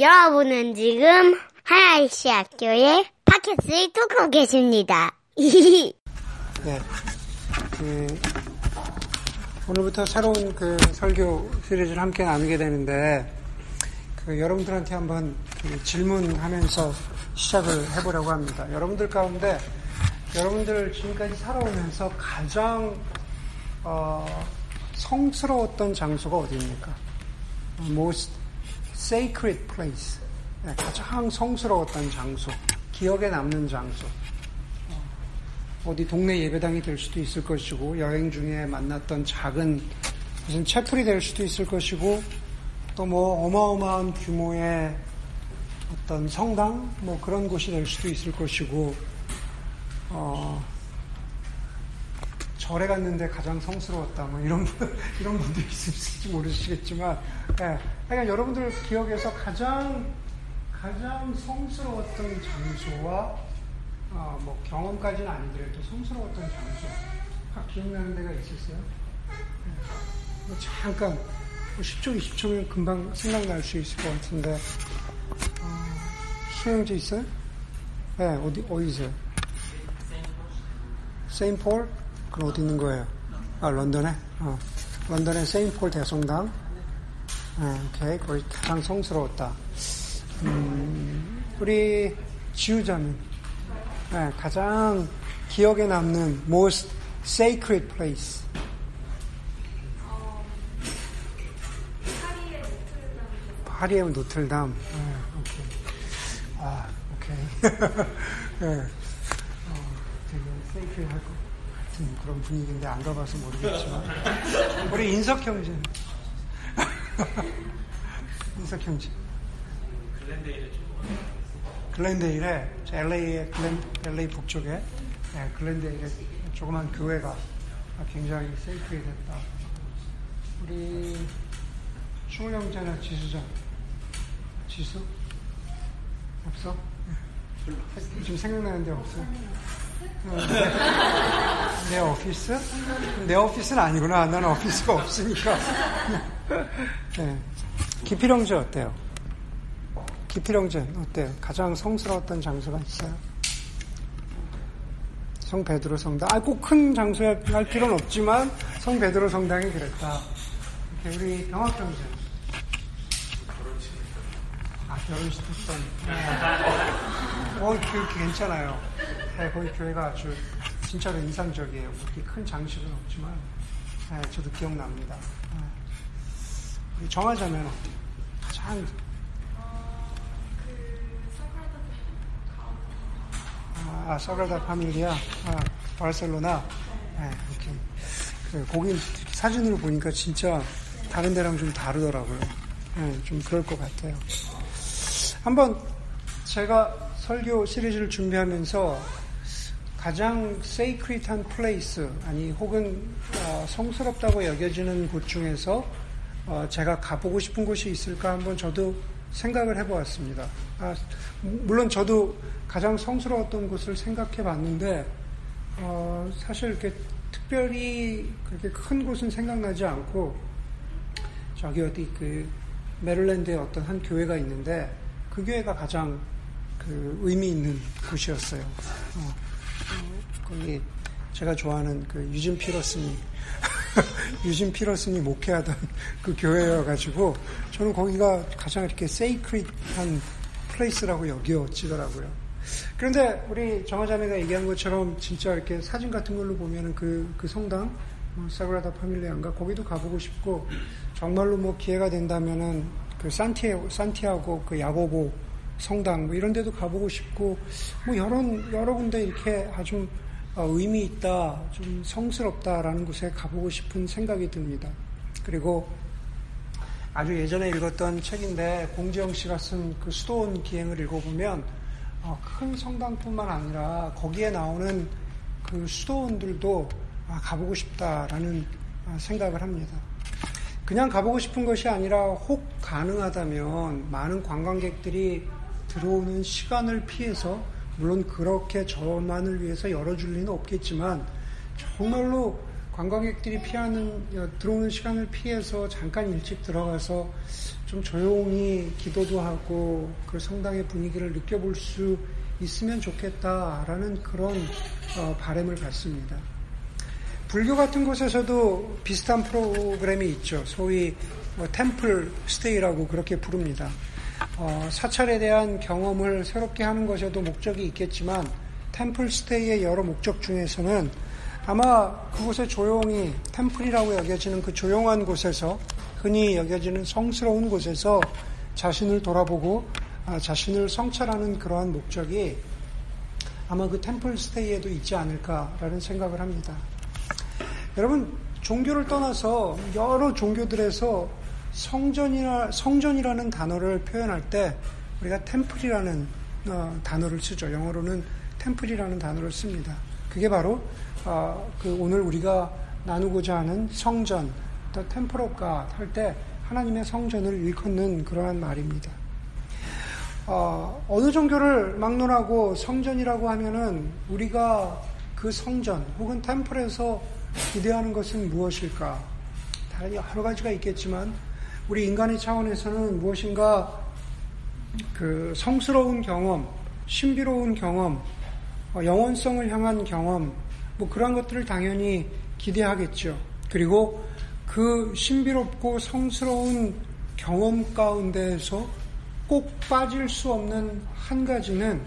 여러분은 지금 하나이시 학교의 팟캐스트를 듣고 계십니다. 네. 그, 오늘부터 새로운 그 설교 시리즈를 함께 나누게 되는데, 그 여러분들한테 한번 그 질문하면서 시작을 해보려고 합니다. 여러분들 가운데 여러분들 지금까지 살아오면서 가장 어, 성스러웠던 장소가 어디입니까? Most sacred place. 네, 가장 성스러웠던 장소. 기억에 남는 장소. 어, 디 동네 예배당이 될 수도 있을 것이고, 여행 중에 만났던 작은 무슨 채플이 될 수도 있을 것이고, 또 뭐 어마어마한 규모의 어떤 성당? 뭐 그런 곳이 될 수도 있을 것이고, 어, 절에 갔는데 가장 성스러웠다. 뭐 이런 분, 이런 분도 있을지 모르시겠지만, 예. 그러니까 여러분들 기억에서 가장 가장 성스러웠던 장소와 어, 뭐 경험까지는 아니더라도 성스러웠던 장소, 아, 기억나는 데가 있었어요? 예. 뭐 잠깐 뭐 10초, 20초면 금방 생각날 수 있을 것 같은데 어, 수영지 있어요? 네, 어디 어디세요? 세인폴? 그럼 어디 있는 거예요? 아, 런던에? 어. 런던의 세인폴 대성당. 아, 오케이. 거기 가장 성스러웠다. 음, 우리 지우자는 네, 가장 기억에 남는 most sacred place. 파리의 노틀담. 네, 오케이. 아, 오케이. 네. 어, 되게 sacred 할것 같은 그런 분위기인데 안 가봐서 모르겠지만. 우리 인석 형제. 인석 형제. 글렌데일에 LA의 글렌, LA 북쪽에 네, 글렌데일에 조그만 교회가 굉장히 세이크했다. 우리 충우 형제나 지수장 지수 없어? 네. 지금 생각나는 데 없어? 어, 내, 내 오피스? 내 오피스는 아니구나. 나는 오피스가 없으니까. 네. 기필형제 어때요? 기필형제 어때요? 가장 성스러웠던 장소가 있어요? 성 베드로 성당. 아, 꼭 큰 장소에 할 필요는 없지만 성 베드로 성당이 그랬다. 이렇게 우리 병학형제. 아, 결혼식 했던. 네. 어, 그, 괜찮아요. 네, 거기 교회가 아주 진짜로 인상적이에요. 그렇게 큰 장식은 없지만, 네, 저도 기억납니다. 네. 정하자면 가장 아, 사그라다 파밀리아, 아, 바르셀로나. 네, 이렇게. 그, 거기 사진으로 보니까 진짜 다른 데랑 좀 다르더라고요. 네, 좀 그럴 것 같아요. 한번 제가 설교 시리즈를 준비하면서 가장 세이크릿한 플레이스, 아니, 혹은 어, 성스럽다고 여겨지는 곳 중에서 어, 제가 가보고 싶은 곳이 있을까 한번 저도 생각을 해보았습니다. 아, 물론 저도 가장 성스러웠던 곳을 생각해 봤는데, 어, 사실 이렇게 특별히 그렇게 큰 곳은 생각나지 않고, 저기 어디 그 메릴랜드에 어떤 한 교회가 있는데, 그 교회가 가장 그 의미 있는 곳이었어요. 어, 거기 제가 좋아하는 그 유진 피터슨이 유진 피터슨이 목회하던 그 교회여가지고 저는 거기가 가장 이렇게 sacred한 place라고 여겨지더라고요. 그런데 우리 정화자매가 얘기한 것처럼 진짜 이렇게 사진 같은 걸로 보면은 그, 그 성당, 뭐 사그라다 파밀리안가 거기도 가보고 싶고 정말로 뭐 기회가 된다면은 그 산티아고, 산티아고 그 야고보 성당 뭐 이런 데도 가보고 싶고 뭐 여러, 여러 군데 이렇게 아주 어, 의미 있다, 좀 성스럽다라는 곳에 가보고 싶은 생각이 듭니다. 그리고 아주 예전에 읽었던 책인데 공지영 씨가 쓴 그 수도원 기행을 읽어보면 어, 큰 성당뿐만 아니라 거기에 나오는 그 수도원들도 아, 가보고 싶다라는 아, 생각을 합니다. 그냥 가보고 싶은 것이 아니라 혹 가능하다면 많은 관광객들이 들어오는 시간을 피해서 물론 그렇게 저만을 위해서 열어줄 리는 없겠지만 정말로 관광객들이 피하는 들어오는 시간을 피해서 잠깐 일찍 들어가서 좀 조용히 기도도 하고 그 성당의 분위기를 느껴볼 수 있으면 좋겠다라는 그런 어, 바램을 갖습니다. 불교 같은 곳에서도 비슷한 프로그램이 있죠. 소위 뭐 템플 스테이라고 그렇게 부릅니다. 어, 사찰에 대한 경험을 새롭게 하는 것에도 목적이 있겠지만 템플 스테이의 여러 목적 중에서는 아마 그곳에 조용히 템플이라고 여겨지는 그 조용한 곳에서 흔히 여겨지는 성스러운 곳에서 자신을 돌아보고 아, 자신을 성찰하는 그러한 목적이 아마 그 템플 스테이에도 있지 않을까라는 생각을 합니다. 여러분 종교를 떠나서 여러 종교들에서 성전이나 성전이라는 단어를 표현할 때 우리가 템플이라는 어, 단어를 쓰죠. 영어로는 템플이라는 단어를 씁니다. 그게 바로 어, 그 오늘 우리가 나누고자 하는 성전, 또 temple of God 할 때 하나님의 성전을 일컫는 그러한 말입니다. 어, 어느 종교를 막론하고 성전이라고 하면은 우리가 그 성전 혹은 temple에서 기대하는 것은 무엇일까? 다른 여러 가지가 있겠지만 우리 인간의 차원에서는 무엇인가 그 성스러운 경험, 신비로운 경험, 어, 영원성을 향한 경험, 뭐 그런 것들을 당연히 기대하겠죠. 그리고 그 신비롭고 성스러운 경험 가운데에서 꼭 빠질 수 없는 한 가지는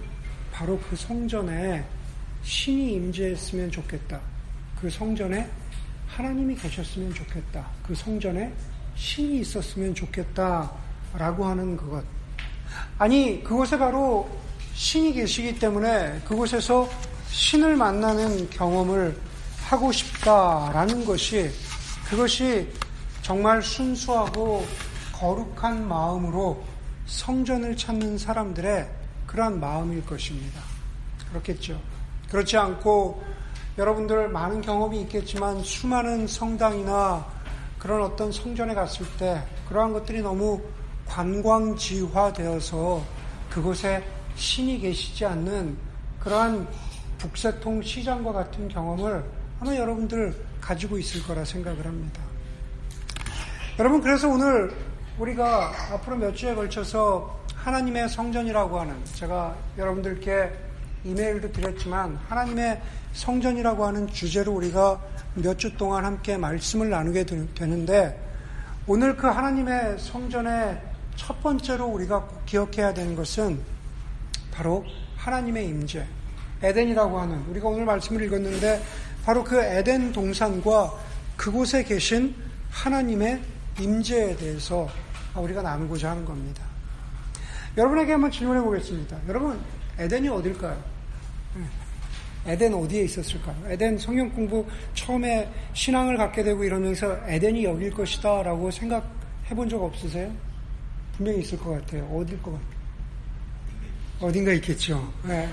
바로 그 성전에 신이 임재했으면 좋겠다. 그 성전에 하나님이 계셨으면 좋겠다. 그 성전에 신이 있었으면 좋겠다. 라고 하는 그것. 아니, 그곳에 바로 신이 계시기 때문에 그곳에서 신을 만나는 경험을 하고 싶다라는 것이 그것이 정말 순수하고 거룩한 마음으로 성전을 찾는 사람들의 그러한 마음일 것입니다. 그렇겠죠. 그렇지 않고 여러분들 많은 경험이 있겠지만 수많은 성당이나 그런 어떤 성전에 갔을 때 그러한 것들이 너무 관광지화 되어서 그곳에 신이 계시지 않는 그러한 북새통 시장과 같은 경험을 아마 여러분들 가지고 있을 거라 생각을 합니다. 여러분, 그래서 오늘 우리가 앞으로 몇 주에 걸쳐서 하나님의 성전이라고 하는 제가 여러분들께 이메일도 드렸지만 하나님의 성전이라고 하는 주제로 우리가 몇 주 동안 함께 말씀을 나누게 되는데 오늘 그 하나님의 성전의 첫 번째로 우리가 기억해야 되는 것은 바로 하나님의 임재, 에덴이라고 하는 우리가 오늘 말씀을 읽었는데 바로 그 에덴 동산과 그곳에 계신 하나님의 임재에 대해서 우리가 나누고자 하는 겁니다. 여러분에게 한번 질문해 보겠습니다. 여러분, 에덴이 어딜까요? 에덴 어디에 있었을까요? 에덴 성경 공부 처음에 신앙을 갖게 되고 이러면서 에덴이 여길 것이다 라고 생각해 본 적 없으세요? 분명히 있을 것 같아요. 어딜 것 같아요? 어딘가 있겠죠. 네.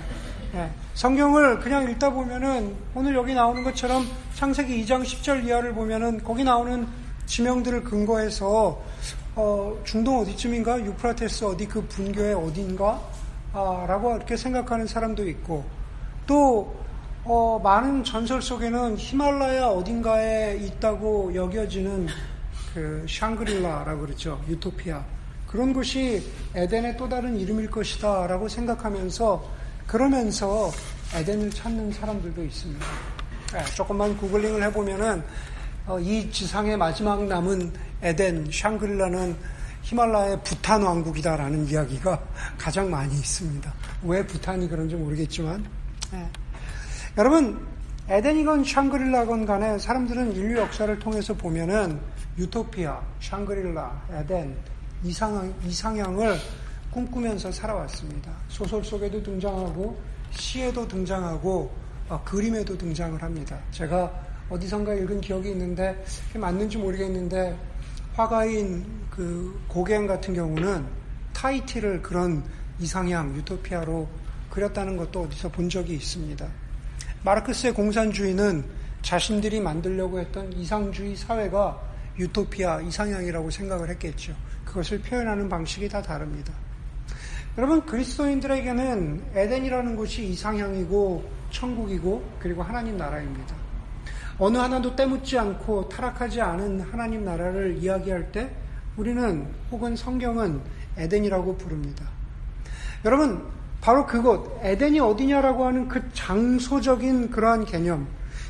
네. 성경을 그냥 읽다 보면은 오늘 여기 나오는 것처럼 창세기 2장 10절 이하를 보면은 거기 나오는 지명들을 근거해서 어, 중동 어디쯤인가 유프라테스 어디 그 분교의 어딘가 아, 라고 이렇게 생각하는 사람도 있고 또 어, 많은 전설 속에는 히말라야 어딘가에 있다고 여겨지는 그 샹그릴라라고 그러죠 유토피아 그런 곳이 에덴의 또 다른 이름일 것이다 라고 생각하면서 그러면서 에덴을 찾는 사람들도 있습니다. 네, 조금만 구글링을 해보면은 어, 이 지상의 마지막 남은 에덴, 샹그릴라는 히말라야의 부탄 왕국이다라는 이야기가 가장 많이 있습니다. 왜 부탄이 그런지 모르겠지만. 네. 여러분, 에덴이건 샹그릴라건 간에 사람들은 인류 역사를 통해서 보면은 유토피아, 샹그릴라, 에덴, 이상향, 이상향을 꿈꾸면서 살아왔습니다. 소설 속에도 등장하고 시에도 등장하고 어, 그림에도 등장을 합니다. 제가 어디선가 읽은 기억이 있는데 맞는지 모르겠는데 화가인 그 고갱 같은 경우는 타이틀을 그런 이상향 유토피아로 그렸다는 것도 어디서 본 적이 있습니다. 마르크스의 공산주의는 자신들이 만들려고 했던 이상주의 사회가 유토피아 이상향이라고 생각을 했겠죠. 그것을 표현하는 방식이 다 다릅니다. 여러분, 그리스도인들에게는 에덴이라는 곳이 이상향이고 천국이고 그리고 하나님 나라입니다. 어느 하나도 때묻지 않고 타락하지 않은 하나님 나라를 이야기할 때 우리는 혹은 성경은 에덴이라고 부릅니다. 여러분, 바로 그곳, 에덴이 어디냐라고 하는 그 장소적인 그러한 개념,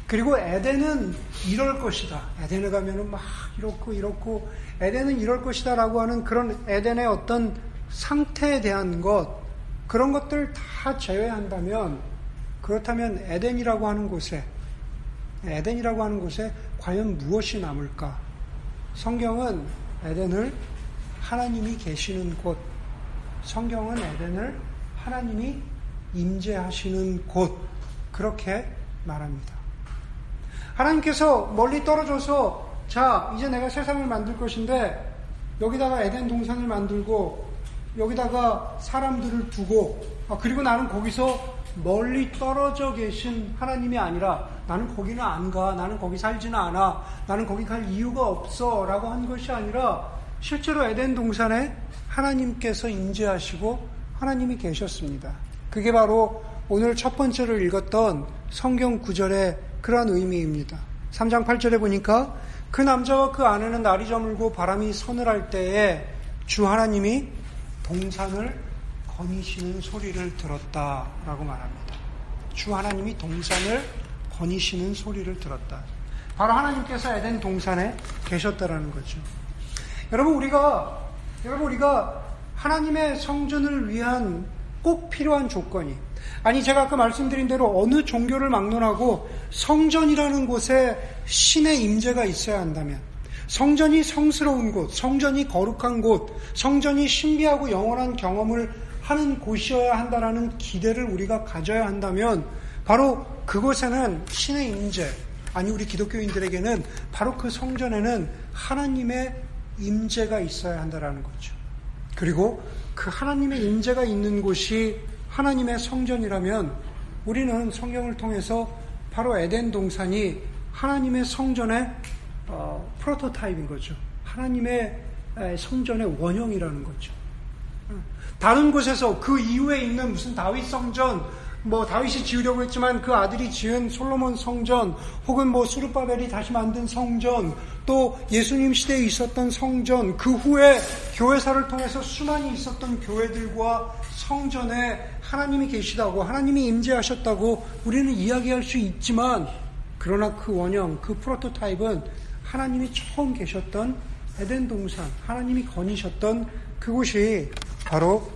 그리고 에덴은 이럴 것이다. 에덴에 가면은 막 이렇고 이렇고, 에덴은 이럴 것이다 라고 하는 그런 에덴의 어떤 상태에 대한 것, 그런 것들 다 제외한다면, 그렇다면 에덴이라고 하는 곳에, 에덴이라고 하는 곳에 과연 무엇이 남을까? 성경은 에덴을 하나님이 계시는 곳, 성경은 에덴을 하나님이 임재하시는 곳, 그렇게 말합니다. 하나님께서 멀리 떨어져서 자, 이제 내가 세상을 만들 것인데 여기다가 에덴 동산을 만들고 여기다가 사람들을 두고 아, 그리고 나는 거기서 멀리 떨어져 계신 하나님이 아니라 나는 거기는 안 가. 나는 거기 살지는 않아. 나는 거기 갈 이유가 없어. 라고 한 것이 아니라 실제로 에덴 동산에 하나님께서 임재하시고 하나님이 계셨습니다. 그게 바로 오늘 첫 번째로 읽었던 성경 구절의 그러한 의미입니다. 3장 8절에 보니까 그 남자와 그 아내는 날이 저물고 바람이 서늘할 때에 주 하나님이 동산을 거니시는 소리를 들었다라고 말합니다. 주 하나님이 동산을 거니시는 소리를 들었다. 바로 하나님께서 에덴 동산에 계셨다라는 거죠. 여러분 우리가 여러분 우리가 하나님의 성전을 위한 꼭 필요한 조건이 아니 제가 아까 말씀드린 대로 어느 종교를 막론하고 성전이라는 곳에 신의 임재가 있어야 한다면 성전이 성스러운 곳, 성전이 거룩한 곳, 성전이 신비하고 영원한 경험을 하는 곳이어야 한다라는 기대를 우리가 가져야 한다면 바로 그곳에는 신의 임재 아니 우리 기독교인들에게는 바로 그 성전에는 하나님의 임재가 있어야 한다라는 거죠. 그리고 그 하나님의 임재가 있는 곳이 하나님의 성전이라면 우리는 성경을 통해서 바로 에덴 동산이 하나님의 성전의 어, 프로토타입인 거죠. 하나님의 성전의 원형이라는 거죠. 다른 곳에서 그 이후에 있는 무슨 다윗 성전, 뭐 다윗이 지으려고 했지만 그 아들이 지은 솔로몬 성전, 혹은 뭐 수르바벨이 다시 만든 성전, 또 예수님 시대에 있었던 성전, 그 후에 교회사를 통해서 수많이 있었던 교회들과 성전에 하나님이 계시다고, 하나님이 임재하셨다고 우리는 이야기할 수 있지만, 그러나 그 원형, 그 프로토타입은 하나님이 처음 계셨던 에덴 동산, 하나님이 거니셨던 그곳이 바로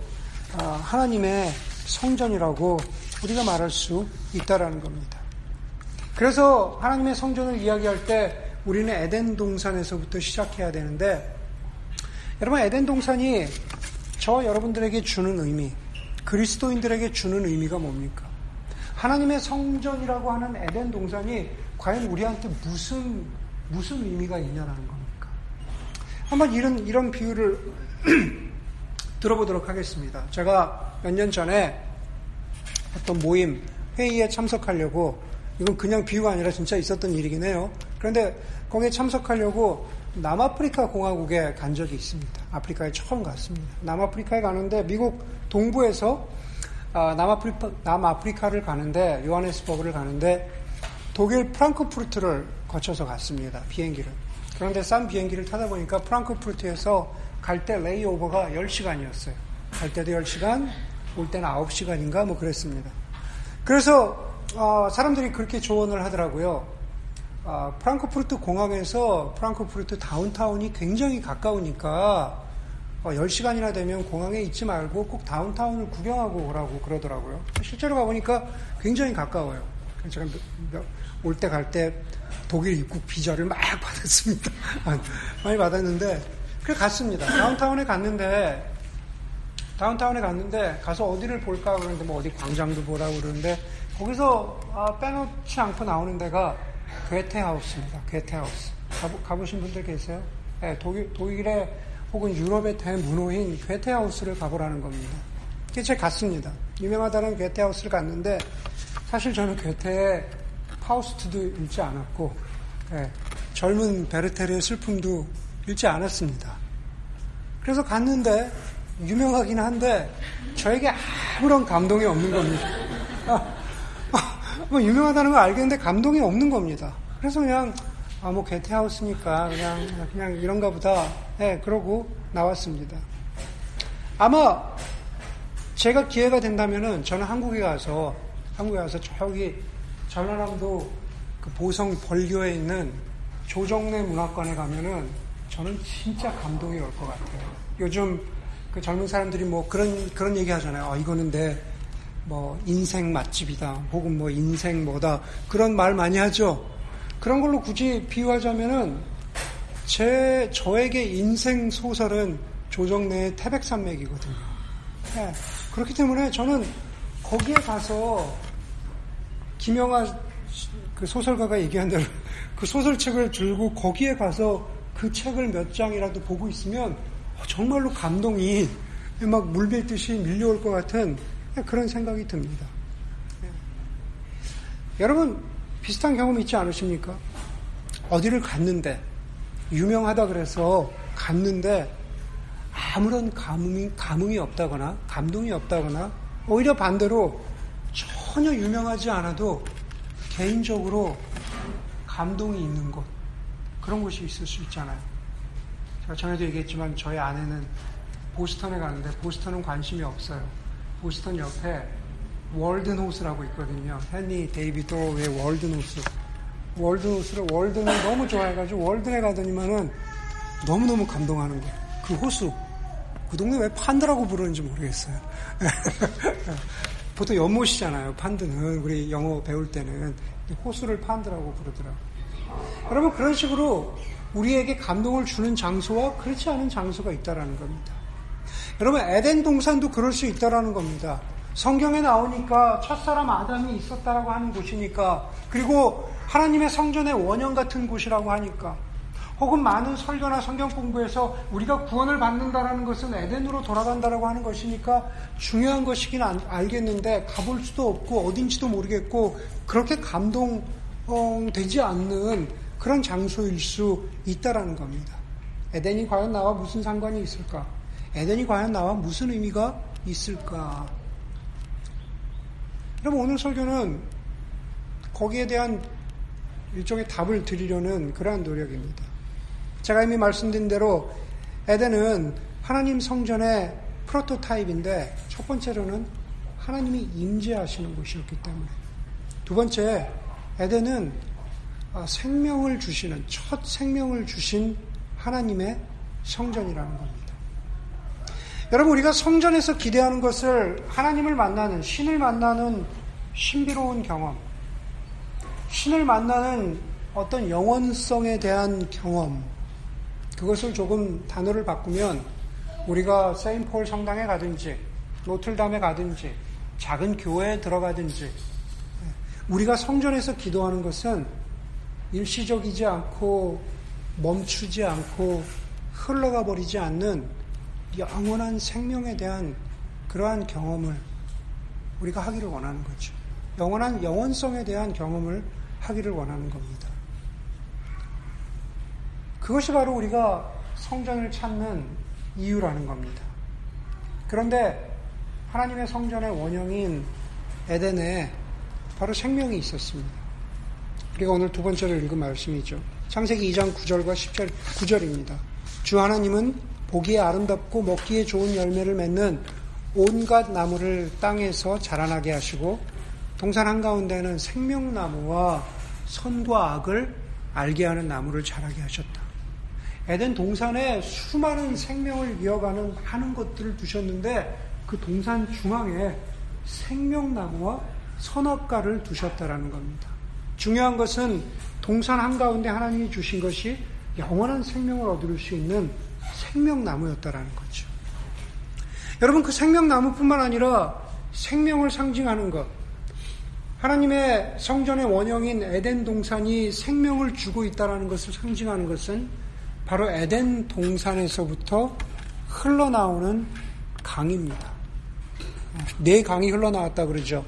아, 하나님의 성전이라고 우리가 말할 수 있다라는 겁니다. 그래서 하나님의 성전을 이야기할 때 우리는 에덴 동산에서부터 시작해야 되는데 여러분 에덴 동산이 저 여러분들에게 주는 의미, 그리스도인들에게 주는 의미가 뭡니까? 하나님의 성전이라고 하는 에덴 동산이 과연 우리한테 무슨 무슨 의미가 있냐라는 겁니까? 한번 이런 이런 비유를 들어보도록 하겠습니다. 제가 몇 년 전에 어떤 모임, 회의에 참석하려고, 이건 그냥 비유가 아니라 진짜 있었던 일이긴 해요. 그런데 거기에 참석하려고 남아프리카 공화국에 간 적이 있습니다. 아프리카에 처음 갔습니다. 남아프리카에 가는데 미국 동부에서 아, 남아프리카, 남아프리카를 가는데 요하네스버그를 가는데 독일 프랑크푸르트를 거쳐서 갔습니다. 비행기를. 그런데 싼 비행기를 타다 보니까 프랑크푸르트에서 갈 때 레이오버가 10시간이었어요. 갈 때도 10시간, 올 때는 9시간인가 뭐 그랬습니다. 그래서 어, 사람들이 그렇게 조언을 하더라고요. 어, 프랑크푸르트 공항에서 프랑크푸르트 다운타운이 굉장히 가까우니까 어, 10시간이나 되면 공항에 있지 말고 꼭 다운타운을 구경하고 오라고 그러더라고요. 실제로 가보니까 굉장히 가까워요. 제가 올 때 갈때 독일 입국 비자를 막 받았습니다. 많이 받았는데 그래 갔습니다. 다운타운에 갔는데 다운타운에 갔는데 가서 어디를 볼까 그러는데 뭐 어디 광장도 보라고 그러는데 거기서 아, 빼놓지 않고 나오는 데가 괴테하우스입니다. 괴테하우스. 가보, 가보 신 분들 계세요? 네, 독일, 독일의 혹은 유럽의 대문호인 괴테하우스를 가보라는 겁니다. 제가 갔습니다. 유명하다는 괴테하우스를 갔는데 사실 저는 괴테의 파우스트도 읽지 않았고 네, 젊은 베르테르의 슬픔도 읽지 않았습니다. 그래서 갔는데 유명하긴 한데 저에게 아무런 감동이 없는 겁니다. 아, 뭐 유명하다는 걸 알겠는데 감동이 없는 겁니다. 그래서 그냥 아, 뭐 게테하우스니까 그냥 그냥 이런가 보다. 예, 그러고 나왔습니다. 아마 제가 기회가 된다면은 저는 한국에 가서 한국에 가서 저기 전라남도 그 보성 벌교에 있는 조정래 문학관에 가면은 저는 진짜 감동이 올 것 같아요. 요즘 그 젊은 사람들이 뭐 그런 그런 얘기 하잖아요. 아, 이거는 내 뭐 인생 맛집이다. 혹은 뭐 인생 뭐다. 그런 말 많이 하죠. 그런 걸로 굳이 비유하자면은 제 저에게 인생 소설은 조정래의 태백산맥이거든요. 네. 그렇기 때문에 저는 거기에 가서 김영하 그 소설가가 얘기한 대로 그 소설책을 들고 거기에 가서 그 책을 몇 장이라도 보고 있으면 정말로 감동이 막 물밀듯이 밀려올 것 같은 그런 생각이 듭니다. 네. 여러분 비슷한 경험 있지 않으십니까? 어디를 갔는데 유명하다 그래서 갔는데 아무런 감흥이, 감흥이 없다거나 감동이 없다거나 오히려 반대로 전혀 유명하지 않아도 개인적으로 감동이 있는 곳 그런 곳이 있을 수 있잖아요. 제가 전에도 얘기했지만 저희 아내는 보스턴에 가는데 보스턴은 관심이 없어요. 보스턴 옆에 월든 호수라고 있거든요. 헨리 데이비드 소로의 월든 호수. 월든 호수를 월든을 너무 좋아해가지고 월든에 가더니만은 너무너무 감동하는 거예요. 그 호수. 그 동네 왜 pond라고 부르는지 모르겠어요. 보통 연못이잖아요. pond는 우리 영어 배울 때는 호수를 판드라고 부르더라고요. 여러분 그런 식으로 우리에게 감동을 주는 장소와 그렇지 않은 장소가 있다라는 겁니다. 여러분 에덴 동산도 그럴 수 있다라는 겁니다. 성경에 나오니까 첫사람 아담이 있었다라고 하는 곳이니까 그리고 하나님의 성전의 원형 같은 곳이라고 하니까 혹은 많은 설교나 성경 공부에서 우리가 구원을 받는다라는 것은 에덴으로 돌아간다라고 하는 것이니까 중요한 것이긴 알겠는데 가볼 수도 없고 어딘지도 모르겠고 그렇게 감동되지 않는 그런 장소일 수 있다라는 겁니다. 에덴이 과연 나와 무슨 상관이 있을까? 에덴이 과연 나와 무슨 의미가 있을까? 여러분 오늘 설교는 거기에 대한 일종의 답을 드리려는 그러한 노력입니다. 제가 이미 말씀드린 대로 에덴은 하나님 성전의 프로토타입인데 첫 번째로는 하나님이 임재하시는 곳이었기 때문에 두 번째 에덴은 아, 생명을 주시는 첫 생명을 주신 하나님의 성전이라는 겁니다. 여러분, 우리가 성전에서 기대하는 것을 하나님을 만나는, 신을 만나는 신비로운 경험, 신을 만나는 어떤 영원성에 대한 경험, 그것을 조금 단어를 바꾸면 우리가 세인폴 성당에 가든지, 노틀담에 가든지, 작은 교회에 들어가든지, 우리가 성전에서 기도하는 것은 일시적이지 않고 멈추지 않고 흘러가 버리지 않는 영원한 생명에 대한 그러한 경험을 우리가 하기를 원하는 거죠. 영원한 영원성에 대한 경험을 하기를 원하는 겁니다. 그것이 바로 우리가 성전을 찾는 이유라는 겁니다. 그런데 하나님의 성전의 원형인 에덴에 바로 생명이 있었습니다. 우리가 오늘 두 번째로 읽은 말씀이죠. 창세기 2장 9절과 10절, 9절입니다. 주 하나님은 보기에 아름답고 먹기에 좋은 열매를 맺는 온갖 나무를 땅에서 자라나게 하시고 동산 한가운데는 생명나무와 선과 악을 알게 하는 나무를 자라게 하셨다. 에덴 동산에 수많은 생명을 이어가는 하는 것들을 두셨는데 그 동산 중앙에 생명나무와 선악과를 두셨다라는 겁니다. 중요한 것은 동산 한가운데 하나님이 주신 것이 영원한 생명을 얻을 수 있는 생명나무였다라는 거죠. 여러분 그 생명나무뿐만 아니라 생명을 상징하는 것, 하나님의 성전의 원형인 에덴 동산이 생명을 주고 있다라는 것을 상징하는 것은 바로 에덴 동산에서부터 흘러나오는 강입니다. 네 강이 흘러나왔다 그러죠.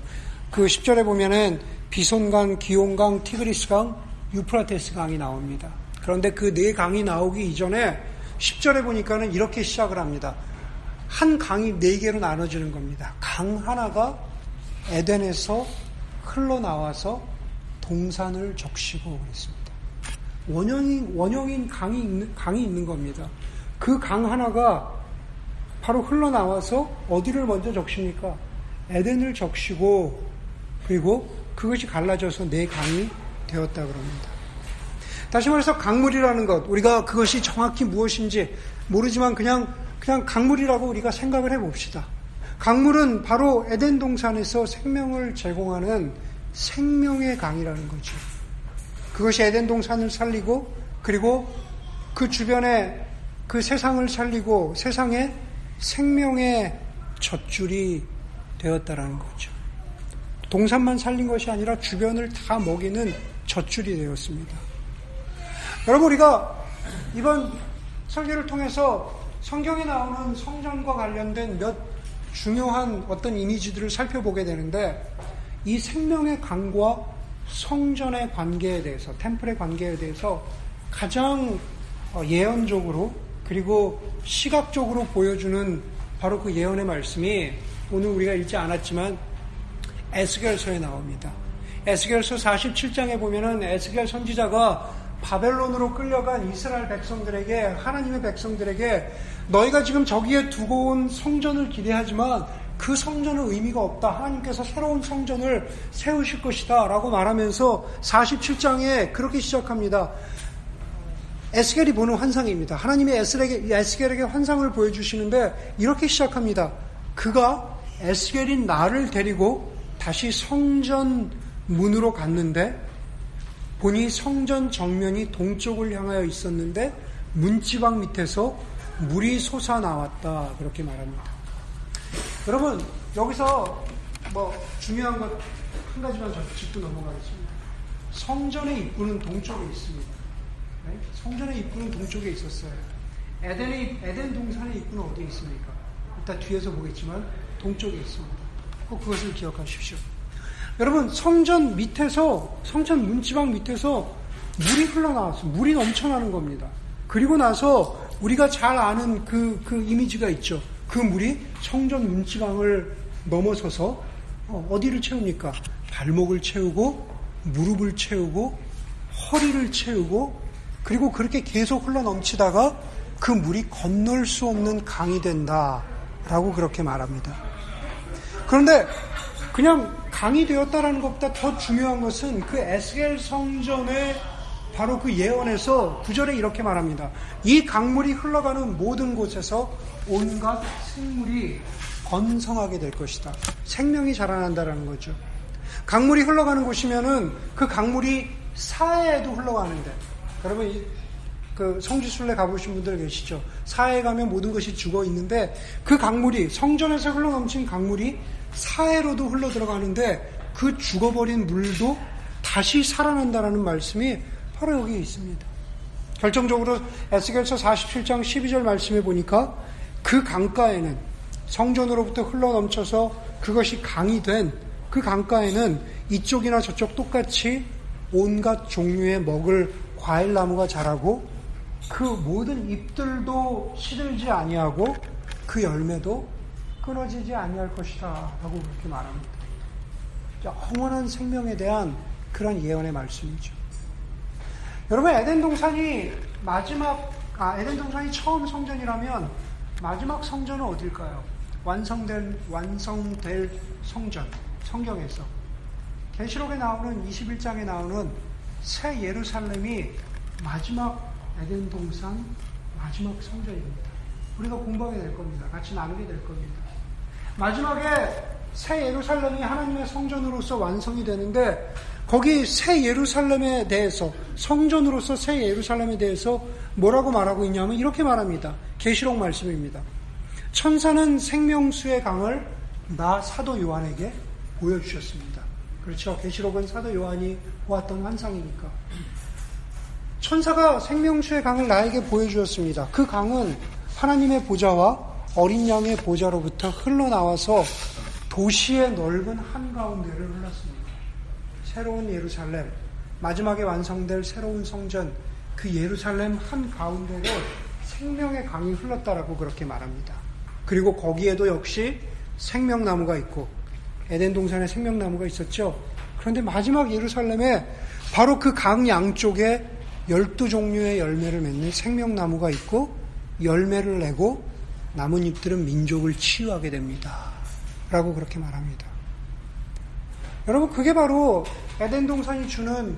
그 10절에 보면은 비손강, 기온강, 티그리스강, 유프라테스 강이 나옵니다. 그런데 그 네 강이 나오기 이전에 10절에 보니까는 이렇게 시작을 합니다. 한 강이 네 개로 나눠지는 겁니다. 강 하나가 에덴에서 흘러나와서 동산을 적시고 그랬습니다. 원형인, 원형인 강이 있는, 강이 있는 겁니다. 그 강 하나가 바로 흘러나와서 어디를 먼저 적십니까? 에덴을 적시고 그리고 그것이 갈라져서 내 강이 되었다 그럽니다. 다시 말해서 강물이라는 것, 우리가 그것이 정확히 무엇인지 모르지만 그냥, 그냥 강물이라고 우리가 생각을 해 봅시다. 강물은 바로 에덴 동산에서 생명을 제공하는 생명의 강이라는 거죠. 그것이 에덴 동산을 살리고 그리고 그 주변에 그 세상을 살리고 세상에 생명의 젖줄이 되었다라는 거죠. 동산만 살린 것이 아니라 주변을 다 먹이는 젖줄이 되었습니다. 여러분 우리가 이번 설교를 통해서 성경에 나오는 성전과 관련된 몇 중요한 어떤 이미지들을 살펴보게 되는데 이 생명의 강과 성전의 관계에 대해서 템플의 관계에 대해서 가장 어, 예언적으로 그리고 시각적으로 보여주는 바로 그 예언의 말씀이 오늘 우리가 읽지 않았지만 에스겔서에 나옵니다. 에스겔서 47장에 보면은 에스겔 선지자가 바벨론으로 끌려간 이스라엘 백성들에게 하나님의 백성들에게 너희가 지금 저기에 두고 온 성전을 기대하지만 그 성전은 의미가 없다. 하나님께서 새로운 성전을 세우실 것이다. 라고 말하면서 47장에 그렇게 시작합니다. 에스겔이 보는 환상입니다. 하나님이 에스겔에게, 에스겔에게 환상을 보여주시는데 이렇게 시작합니다. 그가 에스겔인 나를 데리고 다시 성전 문으로 갔는데 보니 성전 정면이 동쪽을 향하여 있었는데 문지방 밑에서 물이 솟아 나왔다 그렇게 말합니다. 여러분 여기서 뭐 중요한 것 한 가지만 짚고 넘어가겠습니다. 성전의 입구는 동쪽에 있습니다. 네? 성전의 입구는 동쪽에 있었어요. 에덴의 에덴 동산의 입구는 어디에 있습니까? 이따 뒤에서 보겠지만 동쪽에 있습니다. 꼭 그것을 기억하십시오. 여러분 성전 밑에서 성전 문지방 밑에서 물이 흘러나왔어. 물이 넘쳐나는 겁니다. 그리고 나서 우리가 잘 아는 그, 그 이미지가 있죠. 그 물이 성전 문지방을 넘어서서 어, 디를 채웁니까? 발목을 채우고 무릎을 채우고 허리를 채우고 그리고 그렇게 계속 흘러 넘치다가 그 물이 건널 수 없는 강이 된다 라고 그렇게 말합니다. 그런데 그냥 강이 되었다라는 것보다 더 중요한 것은 그 에스겔 성전의 바로 그 예언에서 구절에 이렇게 말합니다. 이 강물이 흘러가는 모든 곳에서 온갖 생물이 건성하게 될 것이다. 생명이 자라난다라는 거죠. 강물이 흘러가는 곳이면은 그 강물이 사해에도 흘러가는데 여러분 그 성지순례 가보신 분들 계시죠? 사해에 가면 모든 것이 죽어 있는데 그 강물이 성전에서 흘러넘친 강물이 사해로도 흘러 들어가는데 그 죽어버린 물도 다시 살아난다라는 말씀이 바로 여기 있습니다. 결정적으로 에스겔서 47장 12절 말씀에 보니까 그 강가에는 성전으로부터 흘러 넘쳐서 그것이 강이 된 그 강가에는 이쪽이나 저쪽 똑같이 온갖 종류의 먹을 과일 나무가 자라고 그 모든 잎들도 시들지 아니하고 그 열매도 끊어지지 아니할 것이다 라고 그렇게 말합니다. 영원한 생명에 대한 그런 예언의 말씀이죠. 여러분 에덴 동산이 마지막 아 에덴 동산이 처음 성전이라면 마지막 성전은 어딜까요? 완성될 완성될 성전 성경에서 계시록에 나오는 21장에 나오는 새 예루살렘이 마지막 에덴 동산 마지막 성전입니다. 우리가 공부하게 될 겁니다. 같이 나누게 될 겁니다. 마지막에 새 예루살렘이 하나님의 성전으로서 완성이 되는데 거기 새 예루살렘에 대해서 성전으로서 새 예루살렘에 대해서 뭐라고 말하고 있냐면 이렇게 말합니다. 계시록 말씀입니다. 천사는 생명수의 강을 나 사도 요한에게 보여주셨습니다. 그렇죠. 계시록은 사도 요한이 보았던 환상이니까. 천사가 생명수의 강을 나에게 보여주었습니다. 그 강은 하나님의 보좌와 어린 양의 보좌로부터 흘러나와서 도시의 넓은 한가운데를 흘렀습니다. 새로운 예루살렘, 마지막에 완성될 새로운 성전, 그 예루살렘 한가운데로 생명의 강이 흘렀다라고 그렇게 말합니다. 그리고 거기에도 역시 생명나무가 있고 에덴 동산에 생명나무가 있었죠. 그런데 마지막 예루살렘에 바로 그 강 양쪽에 열두 종류의 열매를 맺는 생명나무가 있고 열매를 내고 나뭇잎들은 민족을 치유하게 됩니다. 라고 그렇게 말합니다. 여러분, 그게 바로 에덴 동산이 주는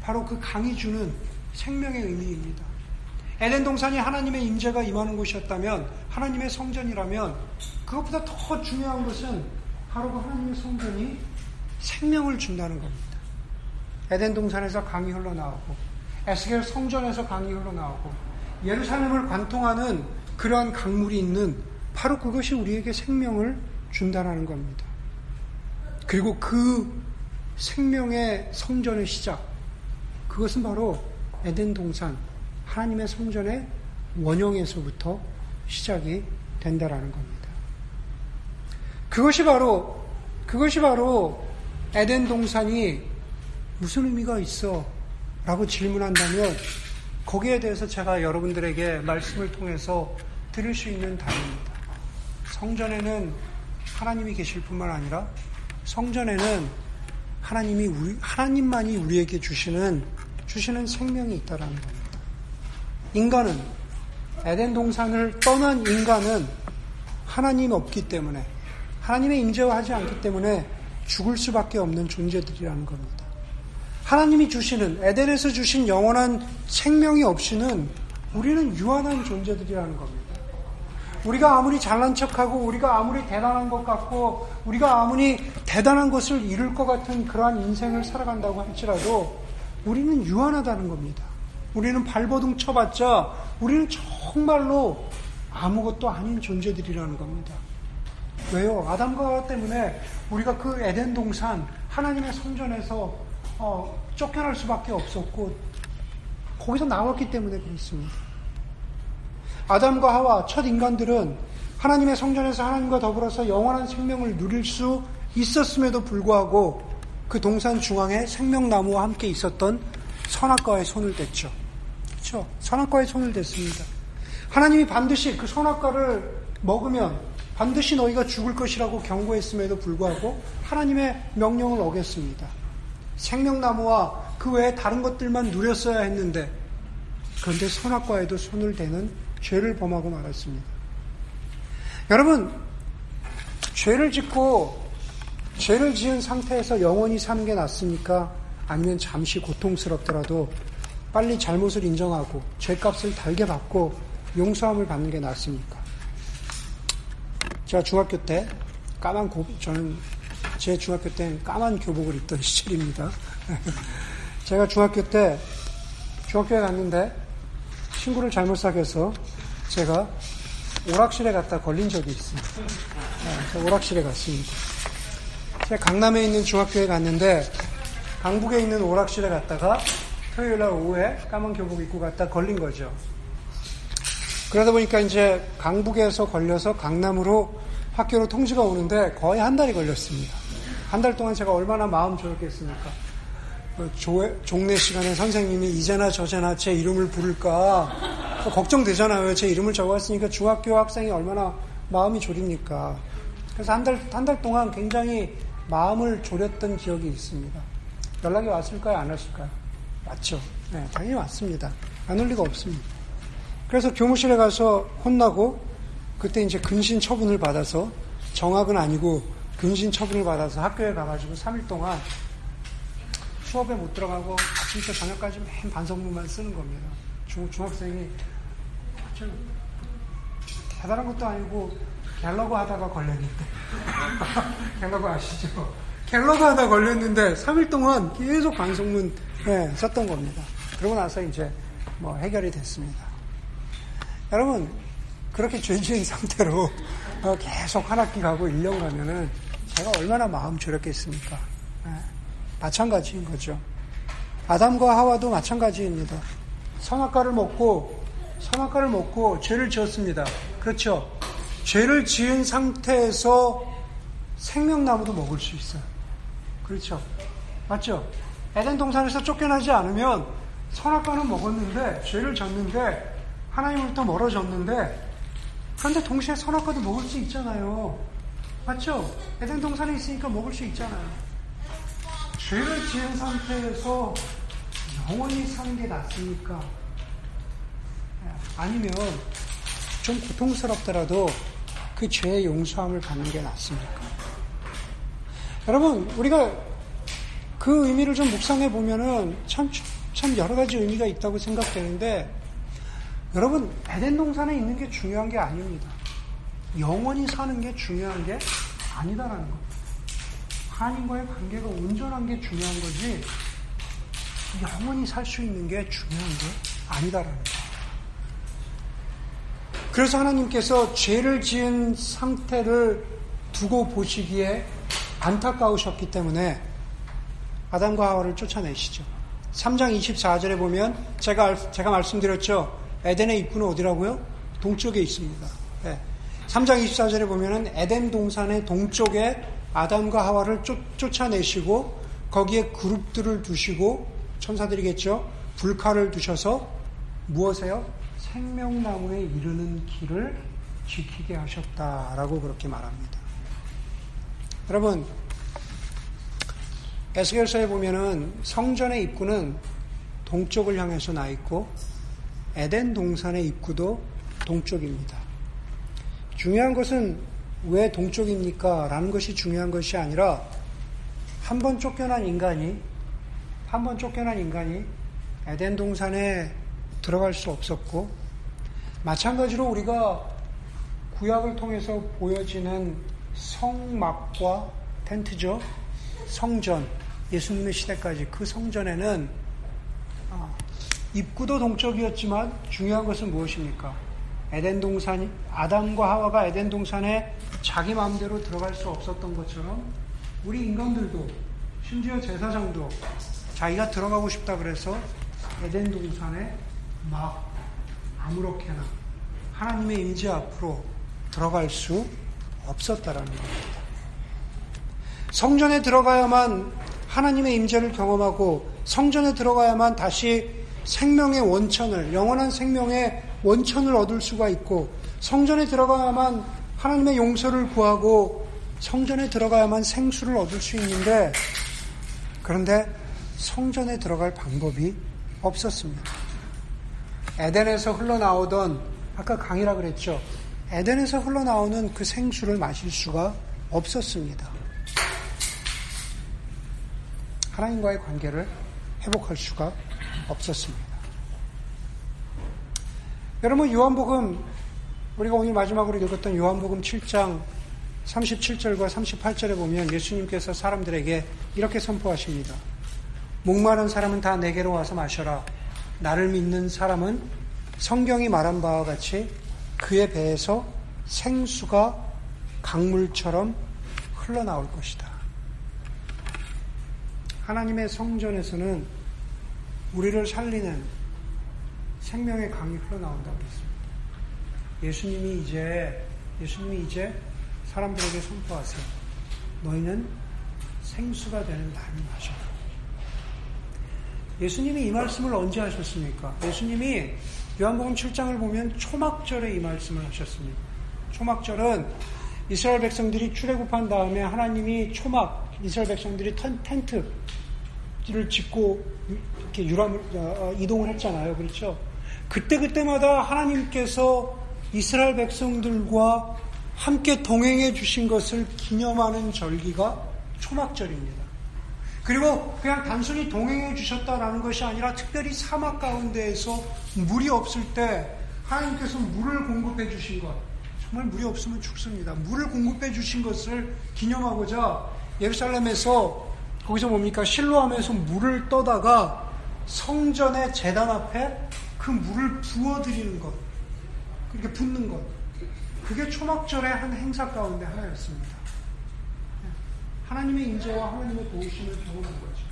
바로 그 강이 주는 생명의 의미입니다. 에덴 동산이 하나님의 임재가 임하는 곳이었다면 하나님의 성전이라면 그것보다 더 중요한 것은 바로 그 하나님의 성전이 생명을 준다는 겁니다. 에덴 동산에서 강이 흘러나오고 에스겔 성전에서 강이 흘러나오고 예루살렘을 관통하는 그러한 강물이 있는 바로 그것이 우리에게 생명을 준다는 겁니다. 그리고 그 생명의 성전의 시작, 그것은 바로 에덴 동산, 하나님의 성전의 원형에서부터 시작이 된다라는 겁니다. 그것이 바로, 그것이 바로 에덴 동산이 무슨 의미가 있어? 라고 질문한다면 거기에 대해서 제가 여러분들에게 말씀을 통해서 들을 수 있는 답입니다. 성전에는 하나님이 계실 뿐만 아니라 성전에는 하나님이 우리, 하나님만이 우리에게 주시는, 주시는 생명이 있다라는 겁니다. 인간은, 에덴 동산을 떠난 인간은 하나님 없기 때문에, 하나님의 임재와 하지 않기 때문에 죽을 수밖에 없는 존재들이라는 겁니다. 하나님이 주시는, 에덴에서 주신 영원한 생명이 없이는 우리는 유한한 존재들이라는 겁니다. 우리가 아무리 잘난 척하고 우리가 아무리 대단한 것 같고 우리가 아무리 대단한 것을 이룰 것 같은 그러한 인생을 살아간다고 할지라도 우리는 유한하다는 겁니다. 우리는 발버둥 쳐봤자 우리는 정말로 아무것도 아닌 존재들이라는 겁니다. 왜요? 아담과 때문에 우리가 그 에덴 동산 하나님의 성전에서 어, 쫓겨날 수밖에 없었고 거기서 나왔기 때문에 그렇습니다. 아담과 하와 첫 인간들은 하나님의 성전에서 하나님과 더불어서 영원한 생명을 누릴 수 있었음에도 불구하고 그 동산 중앙에 생명나무와 함께 있었던 선악과의 손을 댔죠. 그렇죠? 선악과의 손을 댔습니다. 하나님이 반드시 그 선악과를 먹으면 반드시 너희가 죽을 것이라고 경고했음에도 불구하고 하나님의 명령을 어겼습니다. 생명나무와 그 외에 다른 것들만 누렸어야 했는데 그런데 선악과에도 손을 대는 죄를 범하고 말았습니다. 여러분, 죄를 짓고 죄를 지은 상태에서 영원히 사는 게 낫습니까? 아니면 잠시 고통스럽더라도 빨리 잘못을 인정하고 죄값을 달게 받고 용서함을 받는 게 낫습니까? 제가 중학교 때 까만 고 저는 제 중학교 때는 까만 교복을 입던 시절입니다. 제가 중학교 때 중학교에 갔는데 친구를 잘못 사귀어서 제가 오락실에 갔다 걸린 적이 있습니다. 네, 오락실에 갔습니다. 제가 강남에 있는 중학교에 갔는데 강북에 있는 오락실에 갔다가 토요일 날 오후에 까만 교복 입고 갔다 걸린 거죠. 그러다 보니까 이제 강북에서 걸려서 강남으로 학교로 통지가 오는데 거의 한 달이 걸렸습니다. 한 달 동안 제가 얼마나 마음 졸였겠습니까? 그 종례 시간에 선생님이 이제나 저제나 제 이름을 부를까 걱정되잖아요. 제 이름을 적었으니까 중학교 학생이 얼마나 마음이 졸입니까? 그래서 한 달, 한 달 동안 굉장히 마음을 졸였던 기억이 있습니다. 연락이 왔을까요? 안 왔을까요? 왔죠. 네, 당연히 왔습니다. 안 올 리가 없습니다. 그래서 교무실에 가서 혼나고 그때 이제 근신 처분을 받아서 정학은 아니고 근신 처분을 받아서 학교에 가가지고 3일 동안 수업에 못 들어가고 아침부터 저녁까지 맨 반성문만 쓰는 겁니다. 중, 중학생이 좀 대단한 것도 아니고 갤러그 하다가 걸렸는데 갤러그 아시죠? 갤러그 하다 걸렸는데 3일 동안 계속 반성문 네, 썼던 겁니다. 그러고 나서 이제 뭐 해결이 됐습니다. 여러분 그렇게 죄지은 상태로 어, 계속 한 학기 가고 1년 가면은 제가 얼마나 마음 졸였겠습니까? 네. 마찬가지인 거죠. 아담과 하와도 마찬가지입니다. 선악과를 먹고 선악과를 먹고 죄를 지었습니다. 그렇죠. 죄를 지은 상태에서 생명나무도 먹을 수 있어요. 그렇죠. 맞죠? 에덴 동산에서 쫓겨나지 않으면 선악과는 먹었는데 죄를 졌는데 하나님으로부터 멀어졌는데 그런데 동시에 선악과도 먹을 수 있잖아요. 맞죠? 에덴 동산에 있으니까 먹을 수 있잖아요. 죄를 지은 상태에서 영원히 사는 게 낫습니까? 아니면 좀 고통스럽더라도 그 죄의 용서함을 받는 게 낫습니까? 여러분, 우리가 그 의미를 좀 묵상해 보면은 참, 참 여러 가지 의미가 있다고 생각되는데, 여러분, 에덴 동산에 있는 게 중요한 게 아닙니다. 영원히 사는 게 중요한 게 아니다라는 겁니다. 하나님과의 관계가 온전한 게 중요한 거지, 영원히 살 수 있는 게 중요한 게 아니다라는 거예요. 그래서 하나님께서 죄를 지은 상태를 두고 보시기에 안타까우셨기 때문에 아담과 하와를 쫓아내시죠. 3장 24절에 보면 제가 제가 말씀드렸죠. 에덴의 입구는 어디라고요? 동쪽에 있습니다. 네. 3장 24절에 보면은 에덴 동산의 동쪽에 아담과 하와를 쫓, 쫓아내시고 거기에 그룹들을 두시고 천사들이겠죠. 불칼을 두셔서 무엇에요? 생명나무에 이르는 길을 지키게 하셨다라고 그렇게 말합니다. 여러분, 에스겔서에 보면은 성전의 입구는 동쪽을 향해서 나 있고 에덴 동산의 입구도 동쪽입니다. 중요한 것은 왜 동쪽입니까? 라는 것이 중요한 것이 아니라 한 번 쫓겨난 인간이 한 번 쫓겨난 인간이 에덴 동산에 들어갈 수 없었고 마찬가지로 우리가 구약을 통해서 보여지는 성막과 텐트죠. 성전, 예수님의 시대까지 그 성전에는 입구도 동쪽이었지만 중요한 것은 무엇입니까? 에덴 동산, 아담과 하와가 에덴 동산에 자기 마음대로 들어갈 수 없었던 것처럼 우리 인간들도 심지어 제사장도 자기가 들어가고 싶다 그래서 에덴 동산에 막 아무렇게나 하나님의 임재 앞으로 들어갈 수 없었다라는 겁니다. 성전에 들어가야만 하나님의 임재를 경험하고 성전에 들어가야만 다시 생명의 원천을 영원한 생명의 원천을 얻을 수가 있고 성전에 들어가야만 하나님의 용서를 구하고 성전에 들어가야만 생수를 얻을 수 있는데 그런데 성전에 들어갈 방법이 없었습니다. 에덴에서 흘러나오던 아까 강이라 그랬죠. 에덴에서 흘러나오는 그 생수를 마실 수가 없었습니다. 하나님과의 관계를 회복할 수가 없었습니다. 여러분 요한복음 우리가 오늘 마지막으로 읽었던 요한복음 7장 37절과 38절에 보면 예수님께서 사람들에게 이렇게 선포하십니다. 목마른 사람은 다 내게로 와서 마셔라. 나를 믿는 사람은 성경이 말한 바와 같이 그의 배에서 생수가 강물처럼 흘러나올 것이다. 하나님의 성전에서는 우리를 살리는 생명의 강이 흘러나온다고 했습니다. 예수님이 이제 예수님이 이제 사람들에게 선포하세요. 너희는 생수가 되는 나를 마셔라. 예수님이 이 말씀을 언제 하셨습니까? 예수님이 요한복음 7장을 보면 초막절에 이 말씀을 하셨습니다. 초막절은 이스라엘 백성들이 출애굽한 다음에 하나님이 초막 이스라엘 백성들이 텐트를 짓고 이렇게 유람을 어, 어, 이동을 했잖아요. 그렇죠? 그때 그때마다 하나님께서 이스라엘 백성들과 함께 동행해 주신 것을 기념하는 절기가 초막절입니다. 그리고 그냥 단순히 동행해 주셨다라는 것이 아니라 특별히 사막 가운데에서 물이 없을 때 하나님께서 물을 공급해 주신 것. 정말 물이 없으면 죽습니다. 물을 공급해 주신 것을 기념하고자 예루살렘에서 거기서 뭡니까? 실로함에서 물을 떠다가 성전의 재단 앞에 그 물을 부어드리는 것. 그렇게 붓는 것. 그게 초막절의 한 행사 가운데 하나였습니다. 하나님의 인재와 하나님의 도우심을 경험한 거죠.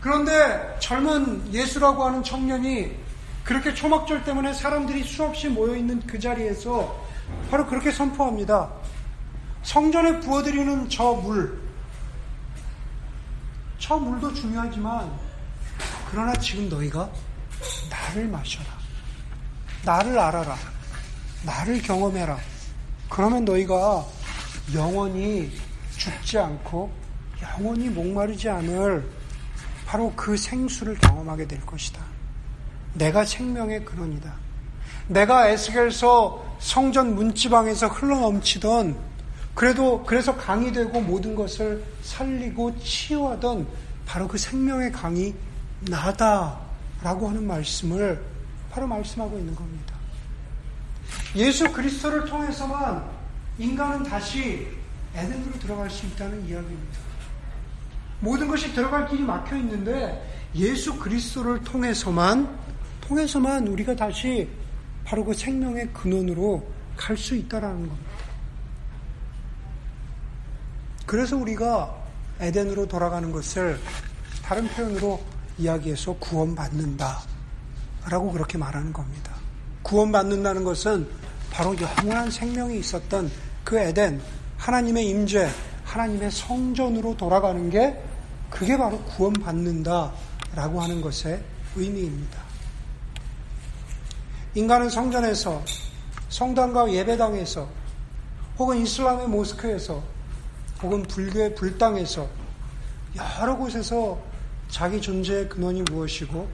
그런데 젊은 예수라고 하는 청년이 그렇게 초막절 때문에 사람들이 수없이 모여있는 그 자리에서 바로 그렇게 선포합니다. 성전에 부어드리는 저 물, 저 물도 중요하지만, 그러나 지금 너희가 나를 마셔라. 나를 알아라. 나를 경험해라. 그러면 너희가 영원히 죽지 않고 영원히 목마르지 않을 바로 그 생수를 경험하게 될 것이다. 내가 생명의 근원이다. 내가 에스겔서 성전 문지방에서 흘러넘치던 그래도 그래서 강이 되고 모든 것을 살리고 치유하던 바로 그 생명의 강이 나다라고 하는 말씀을 바로 말씀하고 있는 겁니다. 예수 그리스도를 통해서만 인간은 다시 에덴으로 들어갈 수 있다는 이야기입니다. 모든 것이 들어갈 길이 막혀 있는데 예수 그리스도를 통해서만 통해서만 우리가 다시 바로 그 생명의 근원으로 갈 수 있다라는 겁니다. 그래서 우리가 에덴으로 돌아가는 것을 다른 표현으로 이야기해서 구원받는다. 라고 그렇게 말하는 겁니다. 구원받는다는 것은 바로 영원한 생명이 있었던 그 에덴, 하나님의 임재, 하나님의 성전으로 돌아가는 게 그게 바로 구원받는다. 라고 하는 것의 의미입니다. 인간은 성전에서, 성당과 예배당에서, 혹은 이슬람의 모스크에서, 혹은 불교의 불당에서, 여러 곳에서 자기 존재의 근원이 무엇이고,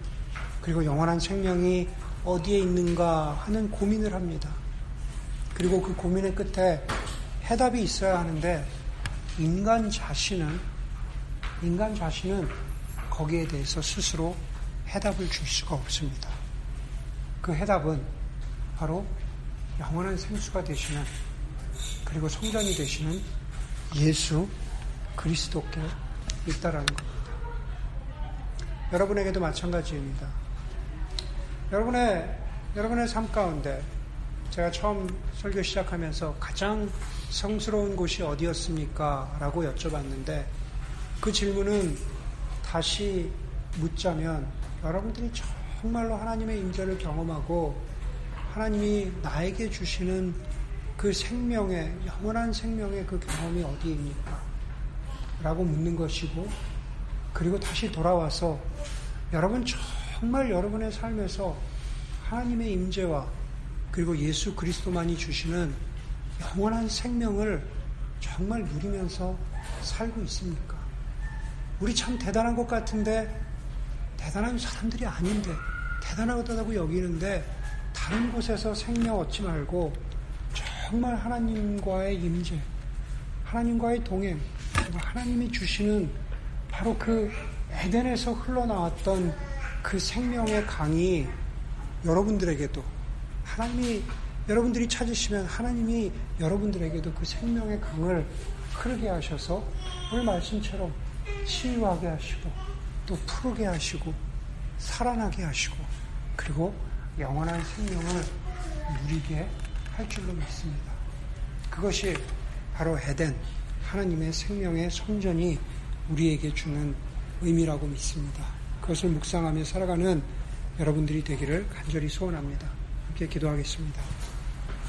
그리고 영원한 생명이 어디에 있는가 하는 고민을 합니다. 그리고 그 고민의 끝에 해답이 있어야 하는데, 인간 자신은, 인간 자신은 거기에 대해서 스스로 해답을 줄 수가 없습니다. 그 해답은 바로 영원한 생수가 되시는 그리고 성전이 되시는 예수 그리스도께 있다라는 겁니다. 여러분에게도 마찬가지입니다. 여러분의 여러분의 삶 가운데 제가 처음 설교 시작하면서 가장 성스러운 곳이 어디였습니까? 라고 여쭤봤는데 그 질문은 다시 묻자면 여러분들이 정말로 하나님의 임재를 경험하고 하나님이 나에게 주시는 그 생명의 영원한 생명의 그 경험이 어디입니까? 라고 묻는 것이고 그리고 다시 돌아와서 여러분 정 말 여러분의 삶에서 하나님의 임재와 그리고 예수 그리스도만이 주시는 영원한 생명을 정말 누리면서 살고 있습니까? 우리 참 대단한 것 같은데 대단한 사람들이 아닌데 대단하다고 여기는데 다른 곳에서 생명 얻지 말고 정말 하나님과의 임재, 하나님과의 동행, 하나님이 주시는 바로 그 에덴에서 흘러나왔던 그 생명의 강이 여러분들에게도 하나님이 여러분들이 찾으시면 하나님이 여러분들에게도 그 생명의 강을 흐르게 하셔서 오늘 말씀처럼 치유하게 하시고 또 푸르게 하시고 살아나게 하시고 그리고 영원한 생명을 누리게 할 줄로 믿습니다. 그것이 바로 에덴 하나님의 생명의 성전이 우리에게 주는 의미라고 믿습니다. 그것을 묵상하며 살아가는 여러분들이 되기를 간절히 소원합니다. 함께 기도하겠습니다.